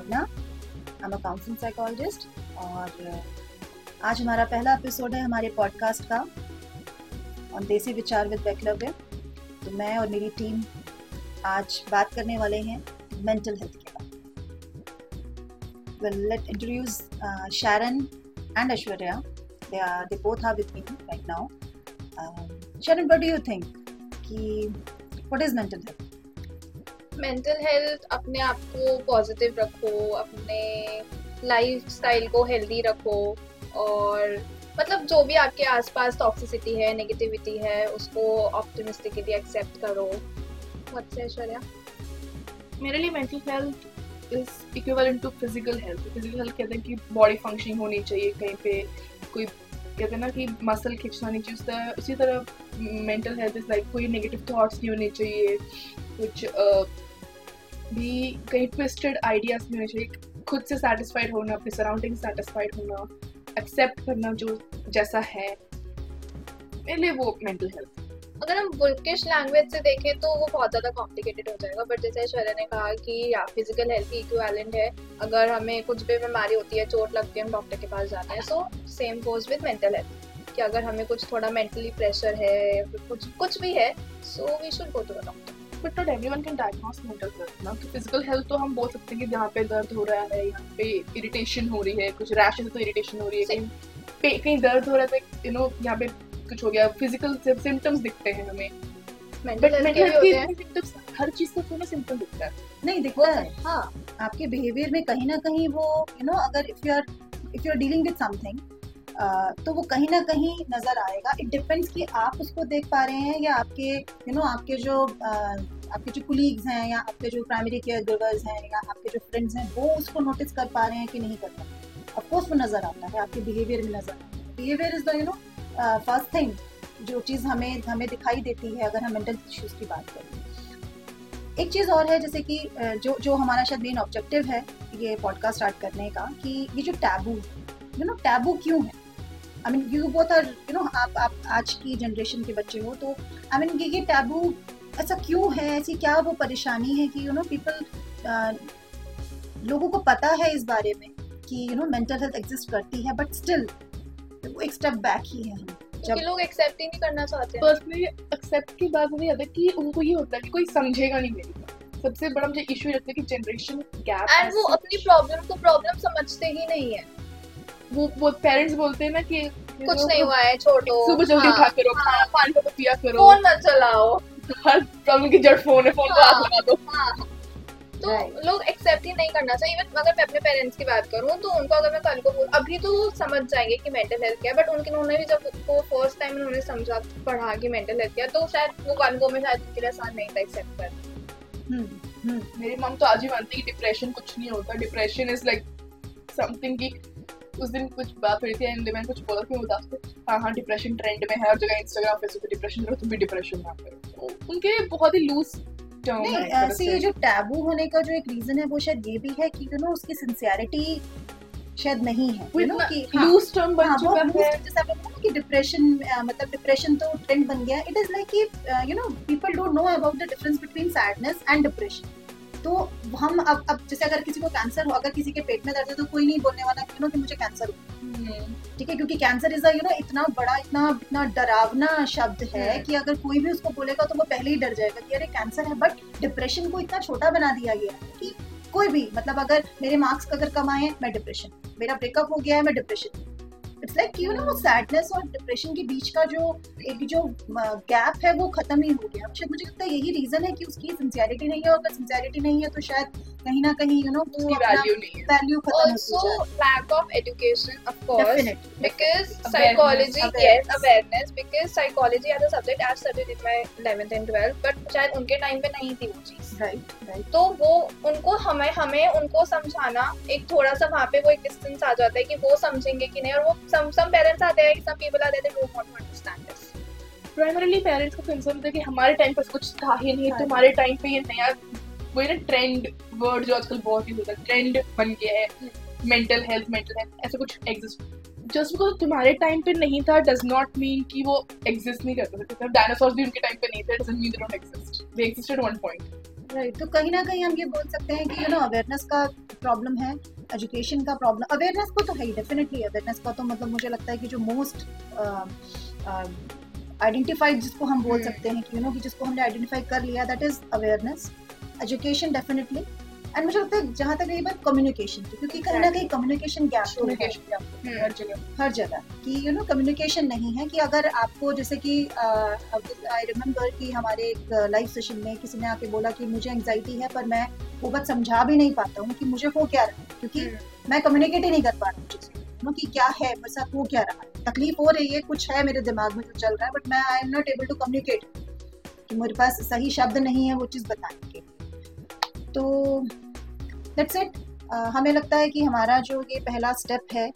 मैं Bhavna. I am a counselling psychologist और uh, आज हमारा पहला एपिसोड है हमारे पॉडकास्ट का ऑन देसी विचार विद वैक्लव्य तो मैं और मेरी टीम आज बात करने वाले हैं मेंटल हेल्थ के बारे well let introduce Sharan and Aishwarya they are they both are me right now. Um, sharon what do you think? कि what is mental health? Mental health अपने आप को पॉजिटिव रखो अपने लाइफ स्टाइल को healthy रखो और मतलब जो भी आपके आसपास टॉक्सिसिटी है नेगेटिविटी है उसको ऑप्टिमिस्टिकली एक्सेप्ट करो। ऐश्वर्या मेरे लिए mental health is equivalent to physical health physical health कहते हैं कि बॉडी फंक्शनिंग होनी चाहिए कहीं पे कोई कहते हैं ना कि मसल खींचना नहीं चाहिए तरह उसी तरह मेंटल हेल्थ इज़ लाइक कोई नेगेटिव थॉट्स नहीं होने चाहिए कुछ uh, भी कहीं ट्विस्टेड आइडियाज़ नहीं होने चाहिए खुद से सेटिस्फाइड होना, अपने सराउंडिंग सेटिस्फाइड होना एक्सेप्ट करना जो जैसा है, मेरे लिए वो मेंटल हेल्थ अगर हम बुल्किश लैंग्वेज से देखें तो वो बहुत ज़्यादा कॉम्प्लिकेटेड हो जाएगा बट जैसे ऐश्वर्या ने कहा कि या फ़िज़िकल हेल्थ की इक्विवेलेंट है। अगर हमें कुछ भी बीमारी होती है, चोट लगती है, हम डॉक्टर के पास जाते हैं so same goes with mental health कि अगर हमें कुछ थोड़ा मेंटली प्रेशर है, कुछ कुछ भी है so we should go to the doctor but not everyone can diagnose mental health ना? तो फ़िज़िकल हेल्थ तो हम बोल सकते हैं कि जहाँ पे दर्द हो रहा है यहाँ पे इरिटेशन हो रही है कुछ रैश तो इरिटेशन हो रही है कहीं कहीं दर्द हो रहा है तो यू नो यहाँ पे कुछ हो गया। फ़िज़िकल सिम्टम्स दिखते हैं हमें। हर चीज़ का थोड़ा सिम्टम दिखता है। नहीं दिखता है। हाँ आपके बिहेवियर में कहीं ना कहीं वो यू नो अगर if you are if you are dealing with something तो वो कहीं ना कहीं नज़र आएगा। इट डिपेंड्स कि आप उसको देख पा रहे हैं या आपके यू you नो know, आपके जो आपके जो कुलीग्स हैं या आपके जो प्राइमरी केयर गिवर्स हैं या आपके जो फ्रेंड्स हैं वो उसको नोटिस कर पा रहे हैं कि नहीं कर पा रहे वो नज़र आता है आपके बिहेवियर में नज़र आता है। Behaviour is the you know first thing जो चीज़ हमें हमें दिखाई देती है अगर हम मेंटल इश्यूज़ की बात करें। एक चीज़ और है जैसे कि जो जो हमारा शायद मेन ऑब्जेक्टिव है ये पॉडकास्ट स्टार्ट करने का कि ये जो टैबू यू नो टैबू क्यों है? I mean you both are you know आप आप आज की जनरेशन के बच्चे हो तो आई मीन ये ये टैबू ऐसा क्यों है? ऐसी क्या वो परेशानी है कि यू नो पीपल लोगों को पता है इस बारे में कि you know mental health exist करती है बट स्टिल वो एक स्टेप बैक ही है। हम क्योंकि लोग एक्सेप्ट ही नहीं करना चाहते पर्सनली एक्सेप्ट की बात मुझे याद है कि उनको ये होता है कि कोई समझेगा नहीं मेरी सबसे बड़ा मुझे इशू लगता है कि जनरेशन गैप एंड वो अपनी प्रॉब्लम को प्रॉब्लम समझते ही नहीं है। वो वो पेरेंट्स बोलते हैं ना कि कुछ नहीं हुआ है छोड़ो। सुबह जल्दी हाँ, उठा करो हाँ, पानी को पिया करो। फ़ोन मत चलाओ। हर प्रॉब्लम की जड़ फ़ोन है फ़ोन को हाँ। हाथ लगा दो। हाँ। तो लोग एक्सेप्ट ही नहीं करना चाहिए। इवन अगर मैं अपने पेरेंट्स की बात करूँ तो उनको अगर मैं कल को बोल अभी तो वो समझ जाएँगे कि मेंटल हेल्थ क्या है बट उनके उन्होंने भी जब वो फ़र्स्ट टाइम उन्होंने समझा पढ़ा कि मेंटल हेल्थ क्या है तो शायद वो वन गो में शायद उनके लिए आसान नहीं था एक्सेप्ट कर हम्म हम्म। मेरी मम तो आज ही मानती है कि डिप्रेशन कुछ नहीं होता। डिप्रेशन इज़ लाइक समथिंग की उस दिन कुछ बात हुई थी एंड मैंने कुछ बोला कि उदास थे। हाँ हाँ डिप्रेशन ट्रेंड में है हर जगह इंस्टाग्राम फेसबुक पे डिप्रेशन करो तुम भी डिप्रेशन ना करो उनके बहुत ही लूज नहीं है ऐसे ये जो टैबू होने का जो एक रीजन है वो शायद ये भी है कि यू नो उसकी सिंसियरिटी शायद नहीं है यू नो कि हाँ, लूज टर्म बन हाँ, चुका है। जैसे आपने बोला कि डिप्रेशन मतलब डिप्रेशन तो ट्रेंड बन गया। इट इज़ लाइक कि you know people don't know about the difference between sadness and depression तो हम अब अब जैसे अगर किसी को कैंसर हो अगर किसी के पेट में दर्द है तो कोई नहीं बोलने वाला यू नो कि मुझे कैंसर हो? हम्म, ठीक है क्योंकि कैंसर इज़ यू नो इतना बड़ा इतना इतना डरावना शब्द है हम्म। कि अगर कोई भी उसको बोलेगा तो वो पहले ही डर जाएगा कि अरे कैंसर है बट डिप्रेशन को इतना छोटा बना दिया गया है कि कोई भी मतलब अगर मेरे मार्क्स अगर कम आए मैं डिप्रेशन मेरा ब्रेकअप हो गया है मैं depression it's like you know sadness और डिप्रेशन के बीच का जो एक जो गैप है वो खत्म ही हो गया। शायद मुझे लगता है यही रीजन है कि उसकी सिंसियरिटी नहीं है और अगर सिंसियरिटी नहीं है तो शायद कहीं ना कहीं यू नो वो वैल्यू है। खत्म होती जाए lack of education of course Definitely. because Awareness, psychology awareness. yes awareness. because psychology as a subject I studied in my 11th and 12th but शायद उनके टाइम पे नहीं थी वो चीज़। राइट राइट तो वो उनको हमें हमें उनको समझाना एक थोड़ा सा वहाँ पे वो एक डिस्टेंस आ जाता है कि वो समझेंगे कि नहीं और वो सम सम पेरेंट्स आते हैं सम पीपल आते हैं don't want to understand this primarily parents का कंसर्न है कि हमारे टाइम पर कुछ था ही नहीं हाँ। तुम्हारे टाइम पे ये नया वही ना ट्रेंड वर्ड जो आजकल बहुत यूज़ होता है ट्रेंड बन गया है मेंटल हेल्थ मेंटल हेल्थ ऐसा कुछ एग्जिस्ट जस्ट बिकॉज़ तुम्हारे टाइम पे नहीं था डज नॉट मीन कि वो एग्जिस्ट नहीं करता था। डायनासोर्स भी उनके टाइम पे नहीं थे doesn't mean they don't exist they existed one point right तो कहीं ना कहीं हम ये बोल सकते हैं कि यू नो अवेयरनेस का प्रॉब्लम है। एजुकेशन का प्रॉब्लम अवेयरनेस को तो है ही डेफिनेटली अवेयरनेस का तो मतलब मुझे लगता है कि जो मोस्ट आइडेंटिफाइड जिसको हम बोल Hmm. सकते हैं कि यू नो कि जिसको हमने आइडेंटिफाई कर लिया that is awareness education definitely and मुझे लगता है जहाँ तक रही बात कम्युनिकेशन की क्योंकि कहीं ना कहीं कम्युनिकेशन गैप तो कम्युनिकेशन। हर जगह हर जगह। कि यू नो कम्युनिकेशन नहीं है कि अगर आपको जैसे कि आई रिमेम्बर कि हमारे एक लाइव सेशन में किसी ने आके बोला कि मुझे एंगजाइटी है पर मैं वो बात समझा भी नहीं पाता हूँ कि मुझे हो क्या रहा है। क्योंकि हम्म। मैं कम्युनिकेट ही नहीं कर पा रहा हूँ नो कि क्या है मेरे साथ हो क्या रहा है? तकलीफ़ हो रही है कुछ है मेरे दिमाग में जो चल रहा है बट मैं I am not able to communicate कि मेरे पास सही शब्द नहीं है वो चीज़ बताने के तो दैट्स इट हमें लगता है कि हमारा जो ये पहला स्टेप है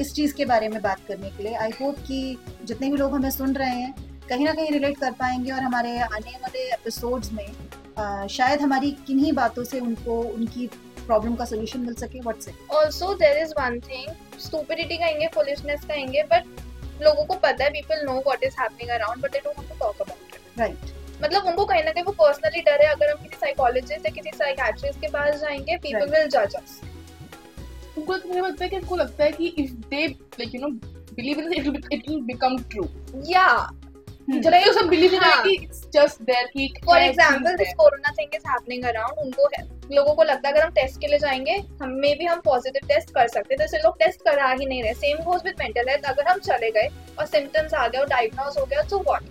इस चीज़ के बारे में बात करने के लिए आई होप कि जितने भी लोग हमें सुन रहे हैं कहीं ना कहीं रिलेट कर पाएँगे और हमारे आने वाले एपिसोड्स में अ, शायद हमारी किन्हीं बातों से उनको उनकी प्रॉब्लम का सोल्यूशन मिल सके what's it also there is one thing stupidity कहेंगे फुलिशनेस कहेंगे बट लोगों को पता है people know what is happening around but they don't want to talk about it right मतलब उनको कहीं ना कहीं वो पर्सनली डर है अगर हम किसी साइकोलॉजिस्ट या किसी साइकाट्रिस्ट के पास जाएँगे पीपल विल जज अस उनको मुझे लगता है कि उनको लगता है कि if they like you know believe in it it will become true या जरा ये सब बिलीव इन. कि इट्स जस्ट देयर कि for example this corona thing is happening around उनको है लोगों को लगता है अगर हम टेस्ट के लिए जाएँगे हम में भी हम पॉजिटिव टेस्ट कर सकते हैं तो लोग टेस्ट करा ही नहीं रहे. Same goes with mental health अगर हम चले गए और सिम्टम्स आ गए और डायग्नोज हो गया तो what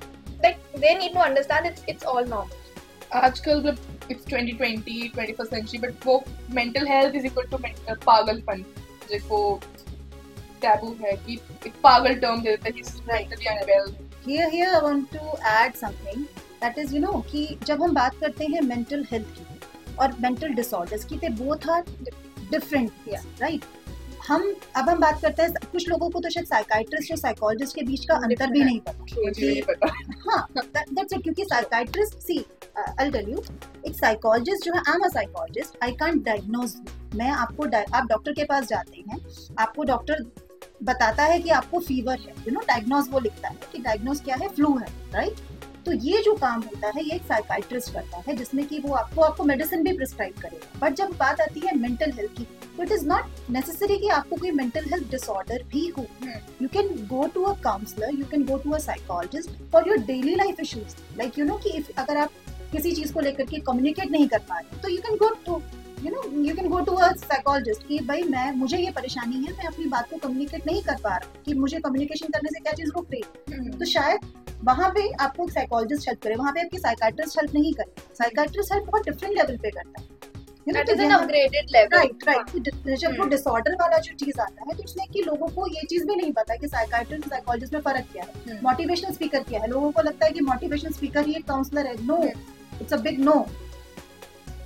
like they need to understand it's it's all normal आजकल मतलब इट्स 2020 21st सेंचुरी बट वो mental health is equal to पागलपन जिसको टैबू है कि एक पागल टर्म दे देता है कि mentally unwell here here i want to add something that is you know कि जब हम बात करते हैं mental health की और mental disorders की they both are different Yeah. Right हम अब हम बात करते हैं कुछ लोगों को तो शायद साइकाइट्रिस्ट और साइकोलॉजिस्ट के बीच का अंतर भी नहीं पता। मुझे नहीं पता। हाँ दैट्स इट क्योंकि psychiatrist see I tell you एक साइकोलॉजिस्ट जो है I am a psychologist I can't diagnose मैं आपको आप डॉक्टर के पास जाते हैं आपको डॉक्टर बताता है कि आपको फीवर है यू नो डायग्नोज वो लिखता है कि डायग्नोज क्या है? फ्लू है राइट तो ये जो काम होता है, ये एक साइकाइट्रिस्ट करता है, जिसमें कि वो आपको आपको मेडिसिन भी प्रिस्क्राइब करेगा। बट जब बात आती है मेंटल हेल्थ की तो इट इज़ नॉट नेसेसरी कि आपको कोई मेंटल हेल्थ डिसऑर्डर भी हो। You can go to a counsellor you can go to a psychologist for your daily life issues like you know कि अगर आप किसी चीज़ को लेकर के कम्युनिकेट नहीं कर पा रहे तो you can go to you know you can go to a psychologist कि भाई मैं मुझे ये परेशानी है मैं अपनी बात को कम्युनिकेट नहीं कर पा रहा कि मुझे कम्युनिकेशन करने से क्या चीज़ रुक रही तो शायद वहाँ पे आपको एक साइकोलॉजिस्ट हेल्प करे वहाँ पे आपकी साइकाट्रिस्ट हेल्प नहीं करे। साइकाट्रिस्ट हेल्प बहुत डिफरेंट लेवल पे करता है। You know, दैट तो राइट राइट जब वो हम्म। डिसऑर्डर वाला जो चीज़ आता है तो इसमें कि लोगों को ये चीज़ भी नहीं पता कि साइकाइट्रिस्ट और साइकोलॉजिस्ट में फ़र्क क्या है। हम्म। मोटिवेशनल स्पीकर क्या है। लोगों को लगता है कि मोटिवेशनल स्पीकर ही एक काउंसलर है। No it's a big no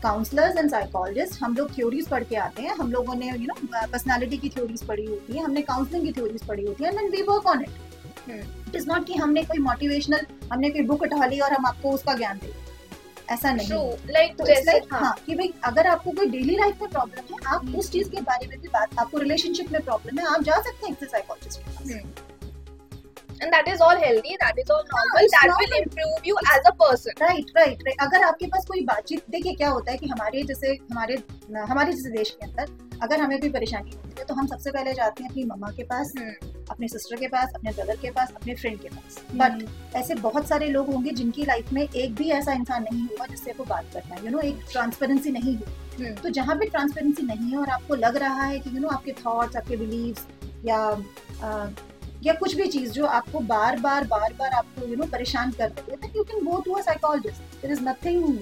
counsellors and psychologist हम लोग थ्योरीज पढ़ के आते हैं। हम लोगों ने यू नो पर्सनालिटी की थ्योरीज पढ़ी होती है हमने काउंसलिंग की थ्योरीज पढ़ी होती है and we work on it it is not कि हमने कोई मोटिवेशनल हमने कोई बुक उठा ली और हम आपको उसका ज्ञान दे ऐसा नहीं। लाइक तो जैसे जैसे हाँ। हाँ कि भाई अगर आपको कोई डेली लाइफ में प्रॉब्लम है आप हम्म। उस चीज़ के बारे में भी बात आपको रिलेशनशिप में प्रॉब्लम है आप जा सकते हैं साइकोलॉजिस्ट के पास। Hmm. And that is all healthy that is all normal that will improve you as a person. Right right right अगर आपके पास कोई बातचीत देखिए क्या होता है कि हमारे जैसे हमारे हमारे जैसे देश के अंदर अगर हमें कोई परेशानी होती है तो हम सबसे पहले जाते हैं अपनी मम्मा के पास अपने सिस्टर के पास अपने ब्रदर के पास अपने फ्रेंड के पास. बट ऐसे बहुत सारे लोग होंगे जिनकी लाइफ में एक भी ऐसा इंसान नहीं होगा जिससे वो बात करता है. यू नो एक ट्रांसपेरेंसी नहीं होगी. हम्म। तो जहाँ पे ट्रांसपेरेंसी नहीं है और आपको लग रहा है कि यू नो आपके थॉट्स आपके बिलीव्स या या कुछ भी चीज़ जो आपको बार बार बार बार आपको यू नो परेशान कर रही है you can go to a psychologist there is nothing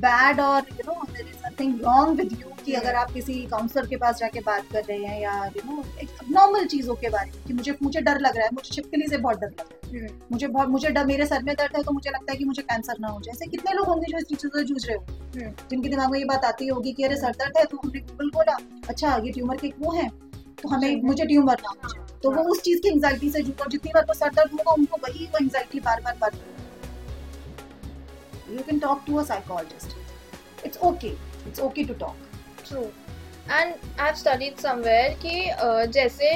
bad और you know there is nothing wrong with you कि अगर आप किसी काउंसलर के पास जाके बात कर रहे हैं या यू नो एक नॉर्मल चीज़ों के बारे में कि मुझे मुझे डर लग रहा है मुझे छिपकली से बहुत डर लग रहा है। मुझे बहुत मुझे डर मेरे सर में दर्द है तो मुझे लगता है कि मुझे कैंसर ना हो जाए। ऐसे कितने लोग होंगे जो इस चीज़ों से जूझ रहे हो जिनके दिमाग में ये बात आती होगी कि अरे सर दर्द है तो हमने गूगल बोला अच्छा ये ट्यूमर के वो है तो हमें। मुझे ट्यूमर ना हो जाए। तो वो उस चीज़ की एंजाइटी से जूझ जितनी बार वो सर दर्द होगा उनको वही वो एंजाइटी बार बार बार you can talk to a psychologist it's okay it's okay to talk True. And I have studied somewhere कि जैसे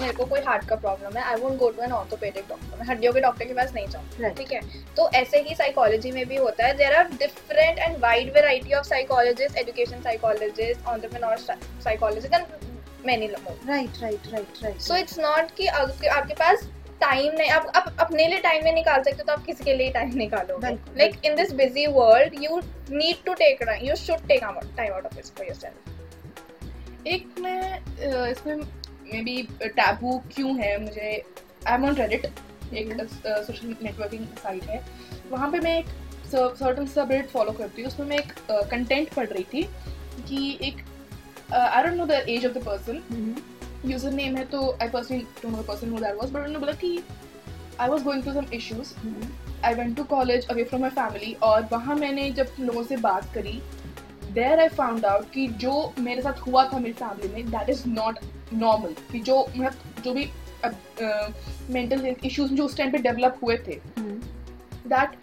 मेरे को कोई हार्ट का प्रॉब्लम है I won't go to an orthopaedic doctor मैं हड्डियों के डॉक्टर के पास नहीं जाऊँ ठीक है? तो ऐसे ही साइकोलॉजी में भी होता है। There are different and wide variety of psychologist education psychologist entrepreneur psychologist and many more right right right right so it's not कि आपके आपके पास टाइम नहीं आप, आप अपने लिए टाइम नहीं निकाल सकते तो आप किसी के लिए टाइम निकालोगे? बिल्कुल, like in this busy world you need to take you should take time out of this for yourself एक मैं इसमें मे बी टैबू क्यों है? मुझे आई एम ऑन रेडिट एक सोशल नेटवर्किंग साइट है। वहाँ पे मैं एक सर्टन सब सबरेट फॉलो करती हूँ उसमें मैं एक कंटेंट पढ़ रही थी कि एक I don't know the age of the person user name है तो I personally don't know the person who that was but उन्होंने बोला कि I was going through some issues I went to college away from my family और वहाँ मैंने जब लोगों से बात करी देर आई फाउंड आउट कि जो मेरे साथ हुआ था मेरी फैमिली में दैट इज़ नॉट नॉर्मल कि जो मतलब जो भी मेंटल हेल्थ इश्यूज़ जो उस टाइम पे डेवलप हुए थे that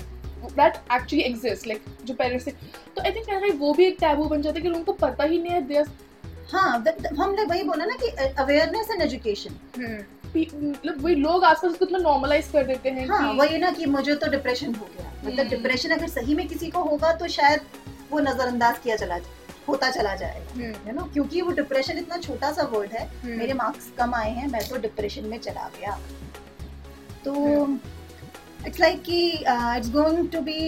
that actually exist like जो पेरेंट्स थे तो आई थिंक वो भी एक टैबू बन जाता है कि लोगों को पता ही नहीं है दे हाँ हमने वही बोला ना कि अवेयरनेस एंड एजुकेशन मतलब वही लोग आसपास उसको इतना नॉर्मलाइज कर देते हैं हाँ कि वही ना कि मुझे तो डिप्रेशन हो गया। मतलब हम्म। डिप्रेशन अगर सही में किसी को होगा तो शायद वो नजरअंदाज किया चला जाए होता चला जाएगा यू नो? क्योंकि वो डिप्रेशन इतना छोटा सा वर्ड है मेरे मार्क्स कम आए हैं मैं तो डिप्रेशन में चला गया। तो इट्स लाइक कि it's going to be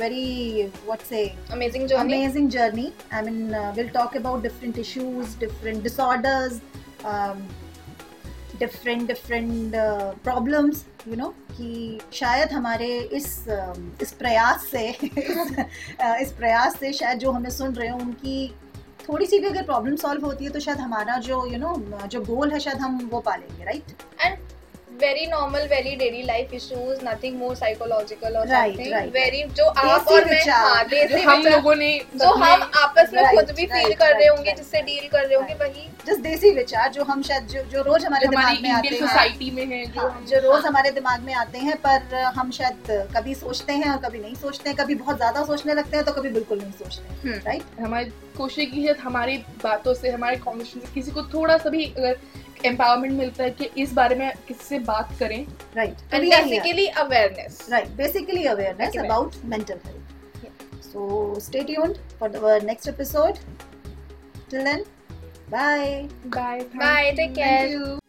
very what say amazing journey amazing journey. I mean, uh, we'll talk about different issues, different disorders, um, different different uh, problems. You know कि शायद हमारे इस um, इस प्रयास से uh, इस प्रयास से शायद जो हमें सुन रहे हो उनकी थोड़ी सी भी अगर प्रॉब्लम सॉल्व होती है तो शायद हमारा जो यू you नो know, जो गोल है शायद हम वो पा लेंगे right and very normal very daily life issues nothing more psychological or Right, something right. very जो आप और मैं। हाँ देसी हम लोगों ने जो हम आपस में Right, खुद भी फील कर रहे होंगे. जिससे डील कर रहे होंगे वही जस्ट देसी विचार जो हम शायद जो, जो रोज हमारे दिमाग में आते हैं सोसाइटी में है जो हाँ, जो रोज हमारे दिमाग में आते हैं पर हम शायद कभी सोचते हैं और कभी नहीं सोचते हैं कभी बहुत ज़्यादा सोचने लगते हैं तो कभी बिल्कुल नहीं सोचते हम्म। हैं राइट हमारी कोशिश की है हमारी बातों से हमारे कॉन्वर्सेशन से किसी को थोड़ा सा भी अगर एम्पावरमेंट मिलता है कि इस बारे में किसी से बात करें। Right basically awareness awareness. Right basically awareness about mental health so stay tuned for the next episode till then bye bye bye take care. you.